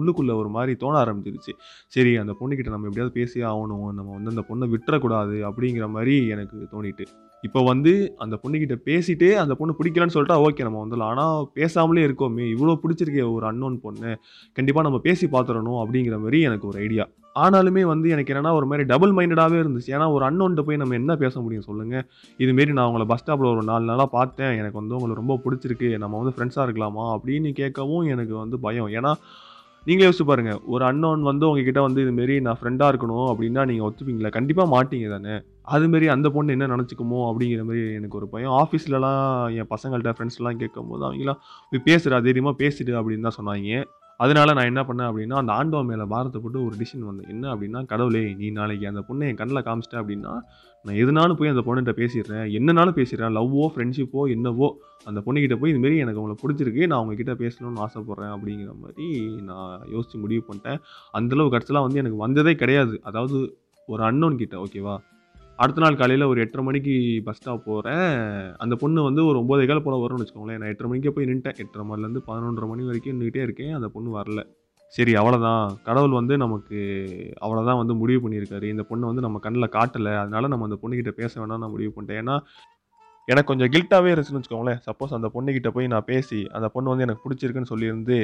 உள்ளுக்குள்ளே ஒரு மாதிரி தோண ஆரம்பிச்சிருச்சு. சரி அந்த பொண்ணுக்கிட்ட நம்ம எப்படியாவது பேசியே ஆகணும். நம்ம வந்து அந்த பொண்ணை விட்டுறக்கூடாது அப்படிங்கிற மாதிரி எனக்கு தோணிட்டு. இப்போ வந்து அந்த பொண்ணுக்கிட்ட பேசிட்டு அந்த பொண்ணு பிடிக்கலன்னு சொல்லிட்டா ஓகே நம்ம வந்துடலாம். ஆனால் பேசாமலே இருக்கோமே. இவ்வளோ பிடிச்சிருக்கே ஒரு அன்னோன் பொண்ணு. கண்டிப்பாக நம்ம பேசி பார்த்துடணும் அப்படிங்கிற மாதிரி எனக்கு ஒரு ஐடியா ஆனாலுமே வந்து எனக்கு என்னென்னா ஒரு மாதிரி டபுள் மைண்டடாகவே இருந்துச்சு. ஏன்னா ஒரு அன்னோன்ட்டு போய் நம்ம என்ன பேச முடியும் சொல்லுங்கள் இதுமாரி நான் உங்களை பஸ் ஸ்டாப்பில் ஒரு நாலு நாளாக பார்த்தேன் எனக்கு வந்து உங்களை ரொம்ப பிடிச்சிருக்கு. நம்ம வந்து ஃப்ரெண்ட்ஸாக இருக்கலாமா அப்படின்னு கேட்கவும் எனக்கு வந்து பயம். ஏன்னா நீங்களே யோசிச்சு பாருங்க. ஒரு அன்னோன் வந்து உங்ககிட்ட வந்து இதுமாரி நான் ஃப்ரெண்டாக இருக்கணும் அப்படின்னா நீங்கள் ஒத்துப்பீங்களா? கண்டிப்பாக மாட்டீங்க தானே. அதுமாரி அந்த பொண்ணு என்ன நினச்சிக்குமோ அப்படிங்கிற மாதிரி எனக்கு ஒரு பயம். ஆஃபீஸ்லலாம் என் பசங்கள்கிட்ட ஃப்ரெண்ட்ஸ்லாம் கேட்கும்போது அவங்களாம் போய் பேசுகிறா தைரியமாக பேசிட்டு அப்படின்னு தான் சொன்னாங்க. அதனால நான் என்ன பண்ணேன் அப்படின்னா அந்த ஆண்டவன் மேலே பாரத்தை போட்டு ஒரு டிசிஷன் வந்தேன். என்ன அப்படின்னா கடவுளே நீ நாளைக்கு அந்த பொண்ணை என் கண்ணில் காமிச்சிட்டேன் அப்படின்னா நான் எதுனாலும் போய் அந்த பொண்ணுகிட்ட பேசிடுறேன். என்னனாலும் பேசிடுறேன். லவ்வோ ஃப்ரெண்ட்ஷிப்போ என்னவோ அந்த பொண்ணுக்கிட்ட போய் இதுமாரி எனக்கு உங்களை பிடிச்சிருக்கு நான் அவங்கக்கிட்ட பேசணும்னு ஆசைப்பட்றேன் அப்படிங்கிற மாதிரி நான் யோசித்து முடிவு பண்ணிட்டேன். அந்தளவு கடைசிலாம் வந்து எனக்கு வந்ததே கிடையாது. அதாவது ஒரு அன்னோன் கிட்ட ஓகேவா அடுத்த நாள் காலையில் ஒரு எட்டரை மணிக்கு பஸ் ஸ்டாப் போகிறேன் அந்த பொண்ணு வந்து ஒரு ஒம்பதே கால் போல வரும்னு வச்சுக்கோங்களேன். நான் எட்டரை மணிக்கே போய் நின்ட்டேன் எட்டரை மணிலேருந்து பதினொன்றரை மணி வரைக்கும் நின்றுட்டே இருக்கேன். அந்த பொண்ணு வரல. சரி அவ்வளோதான் கடவுள் வந்து நமக்கு அவ்வளோதான் வந்து முடிவு பண்ணியிருக்காரு. இந்த பொண்ணை வந்து நம்ம கண்ணில் காட்டலை. அதனால நம்ம அந்த பொண்ணுக்கிட்ட பேச வேணாம் நான் முடிவு பண்ணிட்டேன். ஏன்னா எனக்கு கொஞ்சம் கில்ட்டாகவே இருந்துச்சுன்னு வச்சுக்கோங்களேன். சப்போஸ் அந்த பொண்ணுக்கிட்ட போய் நான் பேசி அந்த பொண்ணு வந்து எனக்கு பிடிச்சிருக்குன்னு சொல்லியிருந்து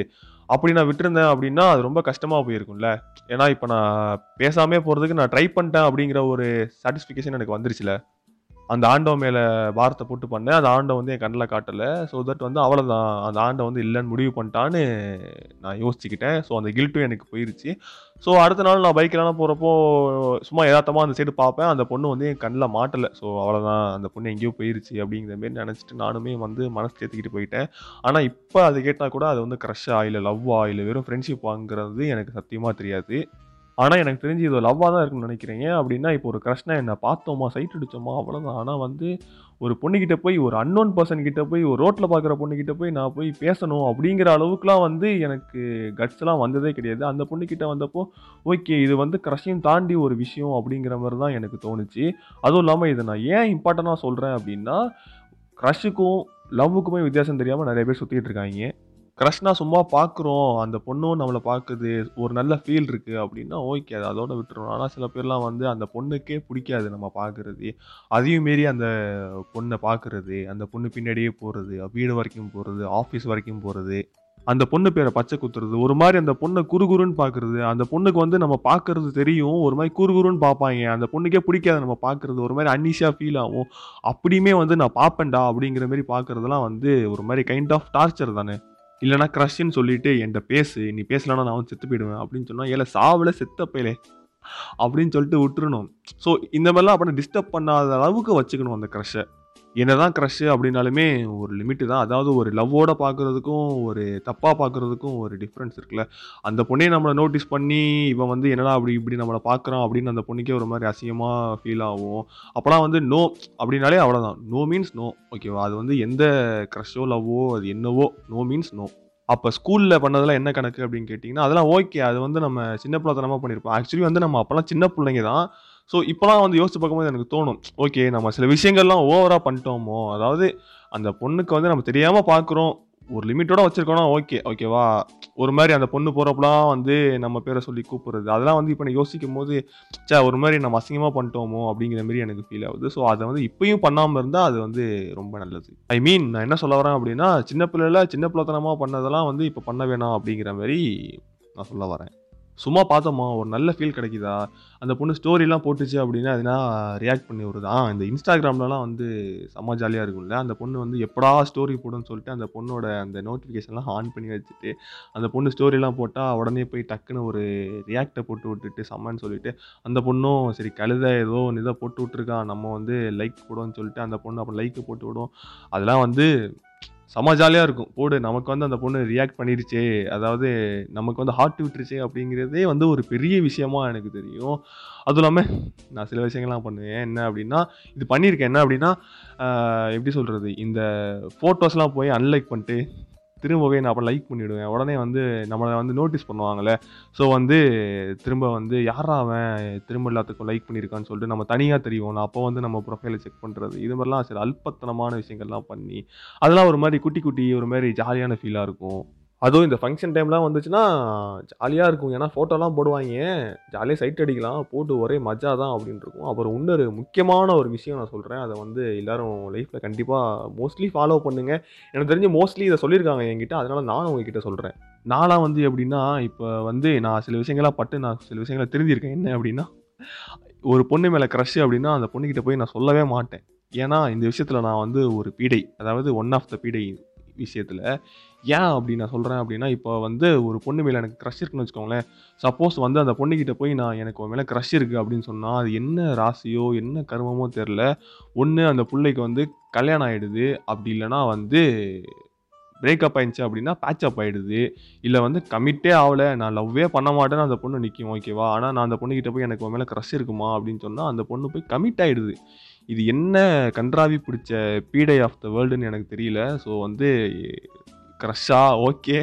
அப்படி நான் விட்டுருந்தேன் அப்படின்னா அது ரொம்ப கஷ்டமாக போயிருக்கும்ல. ஏன்னா இப்போ நான் பேசாமே போகிறதுக்கு நான் ட்ரை பண்ணிட்டேன் அப்படிங்கிற ஒரு சாட்டிஸ்ஃபிகேஷன் எனக்கு வந்துருச்சுல. அந்த ஆண்டவன் மேலே வாரத்தை போட்டு பண்ணேன். அந்த ஆண்டவன் வந்து என் கண்ணில் காட்டலை. ஸோ தட் வந்து அவ்வளோதான் அந்த ஆண்டை வந்து இல்லைன்னு முடிவு பண்ணிட்டான்னு நான் யோசிச்சுக்கிட்டேன். ஸோ அந்த கில்ட்டும் எனக்கு போயிருச்சு. ஸோ அடுத்த நாள் நான் பைக்கிலலாம் போகிறப்போ சும்மா யதார்த்தமாக அந்த சைடு பார்ப்பேன். அந்த பொண்ணு வந்து என் கண்ணில் மாட்டலை. ஸோ அவ்வளோதான் அந்த பொண்ணு எங்கேயோ போயிருச்சு அப்படிங்கிற மாரி நினச்சிட்டு நானுமே வந்து மனசு சேர்த்துக்கிட்டு போயிட்டேன். ஆனால் இப்போ அது கேட்டால் கூட அது வந்து க்ரஷ்ஷா இல்லை லவ்வா இல்லை வெறும் ஃப்ரெண்ட்ஷிப் வாங்குறது எனக்கு சத்தியமாக தெரியாது. ஆனால் எனக்கு தெரிஞ்சு இது லவ்வாக தான் இருக்குன்னு நினைக்கிறேன். ஏன் அப்படின்னா இப்போ ஒரு க்ரஷ்னா என்ன பார்த்தோமா சைட் அடித்தோமா அவ்வளோதான் ஆனால் வந்து ஒரு பொண்ணுக்கிட்ட போய் ஒரு அன்னோன் பர்சன் கிட்ட போய் ஒரு ரோட்டில் பார்க்குற பொண்ணுக்கிட்ட போய் நான் போய் பேசணும் அப்படிங்கிற அளவுக்குலாம் வந்து எனக்கு கட்ஸ்லாம் வந்ததே கிடையாது. அந்த பொண்ணுக்கிட்ட வந்தப்போ ஓகே இது வந்து க்ரஷையும் தாண்டி ஒரு விஷயம் அப்படிங்கிற மாதிரி தான் எனக்கு தோணுச்சு. அதுவும் இல்லாமல் இதை நான் ஏன் இம்பார்ட்டண்ட்டாக சொல்கிறேன் அப்படின்னா க்ரஷுக்கும் லவ்வுக்குமே வித்தியாசம் தெரியாமல் நிறைய பேர் சுற்றிட்டு இருக்காங்க. கிரஷ்னா சும்மா பார்க்குறோம் அந்த பொண்ணும் நம்மளை பார்க்குது ஒரு நல்ல ஃபீல் இருக்குது அப்படின்னா ஓகே அது அதோட விட்டுரும் ஆனால் சில பேர்லாம் வந்து அந்த பொண்ணுக்கே பிடிக்காது நம்ம பார்க்குறது அதையும் மீறி அந்த பொண்ணை பார்க்குறது அந்த பொண்ணு பின்னாடியே போகிறது வீடு வரைக்கும் போகிறது ஆஃபீஸ் வரைக்கும் போகிறது அந்த பொண்ணு பேரை பச்சை குத்துறது ஒரு மாதிரி அந்த பொண்ணை குறுகுறுன்னு பார்க்குறது அந்த பொண்ணுக்கு வந்து நம்ம பார்க்குறது தெரியும் ஒரு மாதிரி குறுகுறுன்னு பார்ப்பாங்க அந்த பொண்ணுக்கே பிடிக்காது நம்ம பார்க்குறது ஒரு மாதிரி அன்னிஷாக ஃபீல் ஆகும். அப்படியுமே வந்து நான் பார்ப்பேன்டா அப்படிங்கிற மாதிரி பார்க்குறதுலாம் வந்து ஒரு மாதிரி கைண்ட் ஆஃப் டார்ச்சர் தானே. இல்லைனா க்ரஷ்ன்னு சொல்லிட்டு என்கிட்ட பேசு நீ பேசலன்னா நான் வந்து செத்து போயிடுவேன் அப்படின்னு சொன்னால் ஏல சாவில் செத்தப்பையிலே அப்படின்னு சொல்லிட்டு விட்டுருணும் ஸோ இந்த மாதிரிலாம் அப்படின்னு டிஸ்டர்ப் பண்ணாத அளவுக்கு வச்சுக்கணும் அந்த க்ரஷ்ஷை என்னதான் க்ரஷ்ஷு அப்படின்னாலுமே ஒரு லிமிட்டு தான். அதாவது ஒரு லவ்வோட பார்க்குறதுக்கும் ஒரு தப்பாக பார்க்குறதுக்கும் ஒரு டிஃப்ரென்ஸ் இருக்குல்ல. அந்த பொண்ணே நம்மளை நோட்டீஸ் பண்ணி இவன் வந்து என்னடா அப்படி இப்படி நம்மளை பார்க்குறான் அப்படின்னு அந்த பொண்ணுக்கே ஒரு மாதிரி அசிங்கமாக ஃபீல் ஆகும். அப்போலாம் வந்து நோ அப்படின்னாலே அவ்வளோதான் நோ மீன்ஸ் நோ ஓகேவா அது வந்து எந்த க்ரஷ்ஷோ லவ்வோ அது என்னவோ நோ மீன்ஸ் நோ அப்போ ஸ்கூலில் பண்ணதெல்லாம் என்ன கணக்கு அப்படின்னு கேட்டிங்கன்னா அதெல்லாம் ஓகே அது வந்து நம்ம சின்ன பிள்ளைத்தனமாக பண்ணியிருப்போம் ஆக்சுவலி வந்து நம்ம அப்போல்லாம் சின்ன பிள்ளைங்க தான் ஸோ இப்போலாம் வந்து யோசிச்சு பார்க்கும்போது எனக்கு தோணும் ஓகே நம்ம சில விஷயங்கள்லாம் ஓவராக பண்ணிட்டோமோ அதாவது அந்த பொண்ணுக்கு வந்து நம்ம தெரியாமல் பார்க்குறோம் ஒரு லிமிட்டோட வச்சுருக்கோன்னா ஓகே ஓகேவா ஒரு மாதிரி அந்த பொண்ணு போகிறப்பலாம் வந்து நம்ம பேரை சொல்லி கூப்பிடுறது. அதெல்லாம் வந்து இப்போ நான் யோசிக்கும் போது சே ஒரு மாதிரி நம்ம அசிங்கமாக பண்ணிட்டோமோ அப்படிங்கிற மாதிரி எனக்கு ஃபீல் ஆகுது. ஸோ அதை வந்து இப்பயும் பண்ணாமல் இருந்தால் அது வந்து ரொம்ப நல்லது. ஐ மீன் நான் என்ன சொல்ல வரேன் அப்படின்னா சின்ன பிள்ளைல சின்ன பிள்ளைத்தனமாக பண்ணதெல்லாம் வந்து இப்போ பண்ண வேணாம் அப்படிங்கிற மாதிரி நான் சொல்ல வரேன். சும்மா பார்த்தோமா ஒரு நல்ல ஃபீல் கிடைக்குதா? அந்த பொண்ணு ஸ்டோரிலாம் போட்டுச்சு அப்படின்னா அதுனா ரியாக்ட் பண்ணி வருது? ஆ இந்த இன்ஸ்டாகிராம்லலாம் வந்து செம்ம ஜாலியாக இருக்கும்ல. அந்த பொண்ணு வந்து எப்படா ஸ்டோரி போடுன்னு சொல்லிட்டு அந்த பொண்ணோட அந்த நோட்டிஃபிகேஷன்லாம் ஆன் பண்ணி வச்சுட்டு அந்த பொண்ணு ஸ்டோரிலாம் போட்டால் உடனே போய் டக்குன்னு ஒரு ரியாக்டை போட்டு விட்டுட்டு செம்மன்னு சொல்லிட்டு அந்த பொண்ணும் சரி கழுத ஏதோ ஒன்று இதை போட்டு விட்ருக்கான் நம்ம வந்து லைக் போடுவோம்னு சொல்லிட்டு அந்த பொண்ணு அப்புறம் லைக்கு போட்டு விடும் அதெல்லாம் வந்து செம ஜாலியாக இருக்கும். போடு நமக்கு வந்து அந்த பொண்ணு ரியாக்ட் பண்ணிருச்சே அதாவது நமக்கு வந்து ஹார்ட் விட்டுருச்சே அப்படிங்கிறதே வந்து ஒரு பெரிய விஷயமா எனக்கு தெரியும். அதுவும் இல்லாமல் நான் சில விஷயங்கள்லாம் பண்ணுவேன். என்ன அப்படின்னா இது பண்ணியிருக்கேன். என்ன அப்படின்னா எப்படி சொல்கிறது இந்த ஃபோட்டோஸ்லாம் போய் அன்லைக் பண்ணிட்டு திரும்பவே நான் அப்புறம் லைக் பண்ணிவிடுவேன் உடனே வந்து நம்மளை வந்து நோட்டீஸ் பண்ணுவாங்கள்ல ஸோ வந்து திரும்ப வந்து யாரா அவன்? திரும்ப எல்லாத்துக்கும் லைக் பண்ணியிருக்கான்னு சொல்லிட்டு நம்ம தனியாக தெரியும் நான் அப்போ வந்து நம்ம ப்ரொஃபைலை செக் பண்ணுறது இது மாதிரிலாம் சில அல்பத்தனமான விஷயங்கள்லாம் பண்ணி அதெல்லாம் ஒரு மாதிரி குட்டி குட்டி ஒரு மாதிரி ஜாலியான ஃபீலாக இருக்கும். அதுவும் இந்த ஃபங்க்ஷன் டைம்லாம் வந்துச்சுன்னா ஜாலியாக இருக்கும். ஏன்னா ஃபோட்டோலாம் போடுவாங்க. ஜாலியாக சைட் அடிக்கலாம். போட்டு ஒரே மஜா தான் அப்படின்னு இருக்கும். அப்புறம் இன்னொரு முக்கியமான ஒரு விஷயம் நான் சொல்கிறேன் அதை வந்து எல்லாரும் லைஃப்பில் கண்டிப்பாக மோஸ்ட்லி ஃபாலோ பண்ணுங்கள் எனக்கு தெரிஞ்சு மோஸ்ட்லி இதை சொல்லியிருக்காங்க என்கிட்ட. அதனால நானும் உங்ககிட்ட சொல்கிறேன் நானாக வந்து எப்படின்னா இப்போ வந்து நான் சில விஷயங்களாக பட்டு நான் சில விஷயங்களை தெரிஞ்சிருக்கேன் என்ன அப்படின்னா ஒரு பொண்ணு மேலே க்ரஷ் அப்படின்னா அந்த பொண்ணுக்கிட்ட போய் நான் சொல்லவே மாட்டேன். ஏன்னா இந்த விஷயத்தில் நான் வந்து ஒரு பீடை அதாவது ஒன் ஆஃப் த பீடை விஷயத்தில் ஏன் அப்படி நான் சொல்கிறேன் அப்படின்னா இப்போ வந்து ஒரு பொண்ணு மேலே எனக்கு க்ரஷ் இருக்குன்னு வச்சுக்கோங்களேன். சப்போஸ் வந்து அந்த பொண்ணுக்கிட்ட போய் நான் எனக்கு உன் மேலே க்ரஷ் இருக்குது அப்படின்னு சொன்னால் அது என்ன ராசியோ என்ன கர்மமோ தெரில ஒன்று அந்த பிள்ளைக்கு வந்து கல்யாணம் ஆகிடுது அப்படி இல்லைன்னா வந்து பிரேக்கப் ஆயிடுச்சு அப்படின்னா பேச்சப் ஆகிடுது இல்லை வந்து கமிட்டே ஆகலை நான் லவ்வே பண்ண மாட்டேன்னு அந்த பொண்ணு நிற்கும் ஓகேவா ஆனால் நான் அந்த பொண்ணுக்கிட்ட போய் எனக்கு உன் மேலே க்ரஷ் இருக்குமா அப்படின்னு சொன்னால் அந்த பொண்ணு போய் கமிட் ஆகிடுது இது என்ன கன்றாவி பிடிச்ச பீடை ஆஃப் த வேர்ல்டுன்னு எனக்கு தெரியல. ஸோ வந்து க்ரஷ்ஷா ஓகே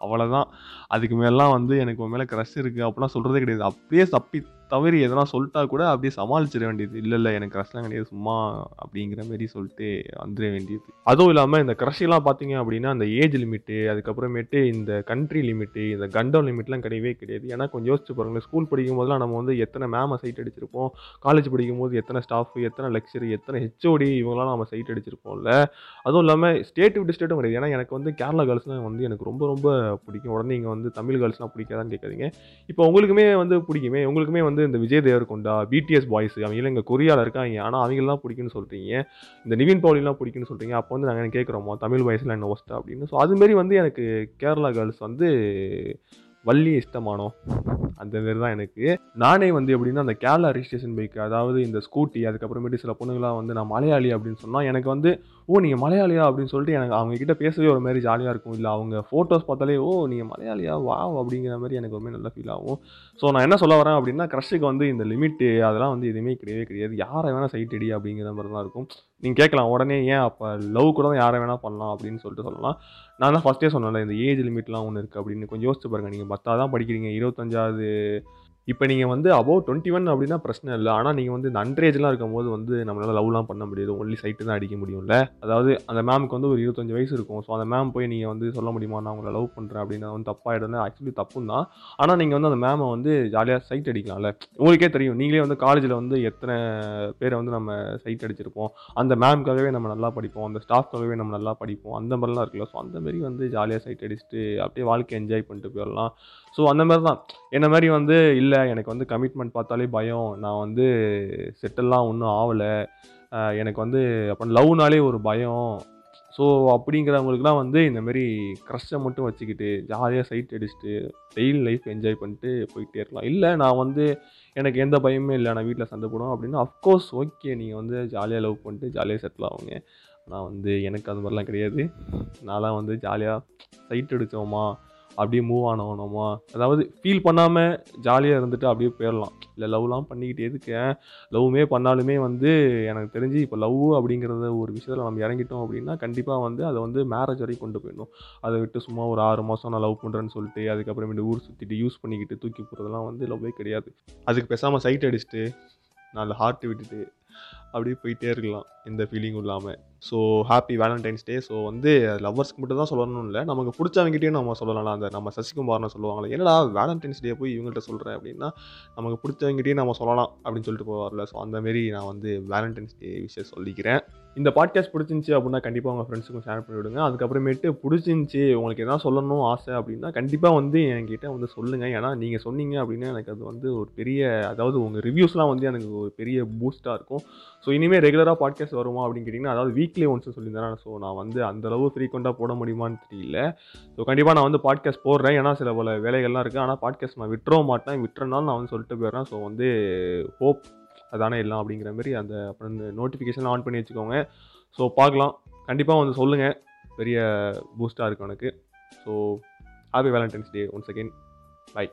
அவ்வளோதான் அதுக்கு மேலாம் வந்து எனக்கு உன் மேலே க்ரஷ் இருக்குது அப்படிலாம் சொல்கிறதே கிடையாது. அப்படியே தப்பி தவறி எதனா சொல்லிட்டா கூட அப்படியே சமாளிச்சிட வேண்டியது. இல்லை இல்லை எனக்கு க்ரஷ்லாம் கிடையாது சும்மா அப்படிங்கிற மாரி சொல்லிட்டு வந்துட வேண்டியது. அதுவும் இல்லாமல் இந்த க்ரஷ்லாம் பார்த்தீங்க அப்படின்னா அந்த ஏஜ் லிமிட்டு அதுக்கப்புறமேட்டு இந்த கண்ட்ரி லிமிட்டு இந்த கண்டம் லிமிட்லாம் கிடையவே கிடையாது. ஏன்னா கொஞ்சம் யோசிச்சு பாருங்களேன் ஸ்கூல் படிக்கும் போதெல்லாம் நம்ம வந்து எத்தனை மேமை சைட் அடிச்சிருப்போம் காலேஜ் படிக்கும் போது எத்தனை ஸ்டாஃப் எத்தனை லெக்சர் எத்தனை ஹெச்ஓடி இவங்களாம் நம்ம சைட் அடிச்சிருப்போம்ல. அதுவும் இல்லாமல் ஸ்டேட் விட்டு ஸ்டேட்டும் கிடையாது. ஏன்னா எனக்கு வந்து கேரளா கேர்ள்ஸ்லாம் வந்து எனக்கு ரொம்ப ரொம்ப பிடிக்கும். உடனே இங்கே வந்து தமிழ் கேர்ள்ஸ்லாம் பிடிக்காதான்னு கேட்காதீங்க. இப்போ உங்களுக்குமே வந்து பிடிக்குமே உங்களுக்குமே வந்து வந்து இந்த விஜய் தேவர்கொண்டா பிடிஎஸ் பாய்ஸ் அவங்க இங்கே கொரியாவில் இருக்காங்க. ஆனால் அவங்களாம் பிடிக்குன்னு சொல்கிறீங்க இந்த நிவின் பவுலிலாம் பிடிக்குன்னு சொல்கிறீங்க அப்போ வந்து நாங்கள் கேட்குறோமோ தமிழ் பாய்ஸ்லாம் என்ன ஒஸ்ட்டா அப்படின்னு. ஸோ அதுமாரி வந்து எனக்கு கேரளா கேர்ள்ஸ் வந்து வள்ளி இஷ்டமானோ? அந்த மாரி தான் எனக்கு. நானே வந்து எப்படின்னா அந்த கேரளா ரிஜிஸ்ட்ரேஷன் பைக் அதாவது இந்த ஸ்கூட்டி அதுக்கப்புறமேட்டு சில பொண்ணுங்களாம் வந்து நான் மலையாளி அப்படின்னு சொன்னால் எனக்கு வந்து ஓ நீங்கள் மலையாளியா? அப்படின்னு சொல்லிட்டு எனக்கு அவங்க கிட்ட பேசவே ஒரு மாதிரி ஜாலியாக இருக்கும். இல்லை அவங்க ஃபோட்டோஸ் பார்த்தாலே ஓ நீங்கள் மலையாளியா? வா அப்படிங்கிற மாதிரி எனக்கு ஒரு நல்ல நல்லா ஃபீல் ஆகும். ஸோ நான் என்ன சொல்ல வரேன் அப்படின்னா க்ரஷுக்கு வந்து இந்த லிமிட்டு அதெல்லாம் வந்து எதுவுமே கிடையவே கிடையாது. யாரை வேணால் சைட் அடி அப்படிங்கிற மாதிரி தான் இருக்கும். நீங்கள் கேட்கலாம் உடனே ஏன் அப்போ லவ் கூட தான் யாரை வேணால் பண்ணலாம்? அப்படின்னு சொல்லிட்டு சொல்லலாம். நான் தான் ஃபஸ்ட்டே சொன்னேன்ல இந்த ஏஜ் லிமிட்லாம் ஒன்று இருக்குது அப்படின்னு. கொஞ்சம் யோசிச்சு பாருங்கள் நீங்கள் பத்தாவது தான் படிக்கிறீங்க இருபத்தஞ்சாவது இப்போ நீங்கள் வந்து அபவ் டுவெண்ட்டி ஒன் அப்படின்னா பிரச்சனை இல்லை. ஆனால் நீங்கள் வந்து இந்த அண்ட்ரேஜ்லாம் இருக்கும்போது வந்து நம்மளால் லவ்லாம் பண்ண முடியாது. ஒன்லி சைட்டு தான் அடிக்க முடியும்ல. அதாவது அந்த மேமுக்கு வந்து ஒரு இருபத்தஞ்சு வயசு இருக்கும். ஸோ அந்த மேம் போய் நீங்கள் வந்து சொல்ல முடியுமா? நான் உங்களை லவ் பண்ணுறேன் அப்படின்னா வந்து தப்பாகிடும்னா ஆக்சுவலி தப்பும் தான். ஆனால் நீங்கள் வந்து அந்த மேமை வந்து ஜாலியாக சைட் அடிக்கலாம்ல. உங்களுக்கே தெரியும். நீங்களே வந்து காலேஜில் வந்து எத்தனை பேரை வந்து நம்ம சைட் அடிச்சிருப்போம். அந்த மேம்காகவே நம்ம நல்லா படிப்போம். அந்த ஸ்டாஃப்காகவே நம்ம நல்லா படிப்போம். அந்த மாதிரிலாம் இருக்குல்ல. ஸோ அந்த மாதிரி வந்து ஜாலியாக சைட் அடிச்சுட்டு அப்படியே வாழ்க்கை என்ஜாய் பண்ணிட்டு போயிடலாம். ஸோ அந்த மாதிரி தான் என்ன மாதிரி வந்து இல்லை எனக்கு வந்து கமிட்மெண்ட் பார்த்தாலே பயம். நான் வந்து செட்டில்லாம் ஒன்றும் ஆகலை எனக்கு வந்து அப்புறம் லவ்னாலே ஒரு பயம். ஸோ அப்படிங்கிறவங்களுக்குலாம் வந்து இந்தமாரி க்ரஷ்ஷை மட்டும் வச்சுக்கிட்டு ஜாலியாக சைட் அடிச்சுட்டு டெய்லி லைஃப் என்ஜாய் பண்ணிட்டு போயிட்டே இருக்கலாம். இல்லை நான் வந்து எனக்கு எந்த பயமே இல்லை. நான் வீட்டில் சண்டை போடுவோம் அப்படின்னா அஃப்கோர்ஸ் ஓகே நீங்கள் வந்து ஜாலியாக லவ் பண்ணிட்டு ஜாலியாக செட்டில் ஆகுங்க ஆனால் வந்து எனக்கு அது மாதிரிலாம் கிடையாது. நான்லாம் வந்து ஜாலியாக சைட் அடித்தோமா அப்படியே மூவ் ஆனவனோமா அதாவது ஃபீல் பண்ணாமல் ஜாலியாக இருந்துட்டு அப்படியே போயிடலாம் இல்லை லவ்லாம் பண்ணிக்கிட்டு எதுக்கு லவ்வுமே பண்ணாலுமே வந்து எனக்கு தெரிஞ்சு இப்போ லவ் அப்படிங்கிறத ஒரு விஷயத்தில் நம்ம இறங்கிட்டோம் அப்படின்னா கண்டிப்பாக வந்து அதை வந்து மேரேஜ் வரைக்கும் கொண்டு போயிடணும். அதை விட்டு சும்மா ஒரு ஆறு மாதம் நான் லவ் பண்ணுறேன்னு சொல்லிட்டு அதுக்கப்புறமேட்டு ஊர் சுற்றிட்டு யூஸ் பண்ணிக்கிட்டு தூக்கி போகிறதெல்லாம் வந்து லவ்வே கிடையாது. அதுக்கு பேசாமல் சைட் அடிச்சுட்டு நாலு ஹார்ட் விட்டுட்டு அப்படியே போயிட்டே இருக்கலாம் எந்த ஃபீலிங்கும் இல்லாமல் so happy Valentine's day so வந்து லவ்வர்ஸ்க்கு மட்டும் தான் சொல்லணும் இல்லை. நமக்கு பிடிச்சவங்ககிட்டயும் நம்ம சொல்லலாம். அந்த நம்ம சசிகுமார்னு சொல்லுவாங்களே என்னடா வேலண்டைன்ஸ் டே போய் இவங்கள்ட்ட சொல்கிறேன் அப்படின்னா நமக்கு பிடிச்சவங்ககிட்டயும் நம்ம சொல்லலாம் அப்படின்னு சொல்லிட்டு போவார்ல. ஸோ அந்தமாரி நான் வந்து வேலண்டைன்ஸ் டே விஷயம் சொல்லிக்கிறேன். இந்த பாட்காஸ்ட் பிடிச்சிருந்துச்சி அப்படின்னா கண்டிப்பாக உங்கள் ஃப்ரெண்ட்ஸுக்கும் ஷேர் பண்ணிவிடுங்க அதுக்கப்புறமேட்டு பிடிச்சிருந்துச்சி உங்களுக்கு எதாவது சொல்லணும் ஆசை அப்படின்னா கண்டிப்பாக வந்து என்கிட்ட வந்து சொல்லுங்கள் ஏன்னா நீங்கள் சொன்னீங்க அப்படின்னா எனக்கு அது வந்து ஒரு பெரிய அதாவது உங்கள் ரிவ்யூஸ்லாம் வந்து எனக்கு ஒரு பெரிய பூஸ்ட்டாக இருக்கும். ஸோ இனிமேல் ரெகுலராக பாட்காஸ்ட் வருமா அப்படின்னு கேட்டிங்கன்னா அதாவது வீக்லி ஒன்ஸ் சொல்லியிருந்தேன் ஸோ நான் வந்து அந்தளவு ஃப்ரீக்வெண்ட்டாக போட முடியுமான்னு தெரியல. ஸோ கண்டிப்பாக நான் வந்து பாட்காஸ்ட் போடுறேன். ஏன்னா சில பல வேலைகள்லாம் இருக்குது ஆனால் பாட்காஸ்ட் நான் விட்டுறவும் மாட்டேன். விட்டுறனாலும் நான் வந்து சொல்லிட்டு போயிடுறேன். ஸோ வந்து ஹோப் அதானே எல்லாம் அப்படிங்கிற மாதிரி அந்த அப்புறம் இந்த நோட்டிஃபிகேஷன் ஆன் பண்ணி வச்சுக்கோங்க. ஸோ பார்க்கலாம். கண்டிப்பாக வந்து சொல்லுங்கள் பெரிய பூஸ்ட்டாக இருக்கும் எனக்கு so happy Valentine's day once again bye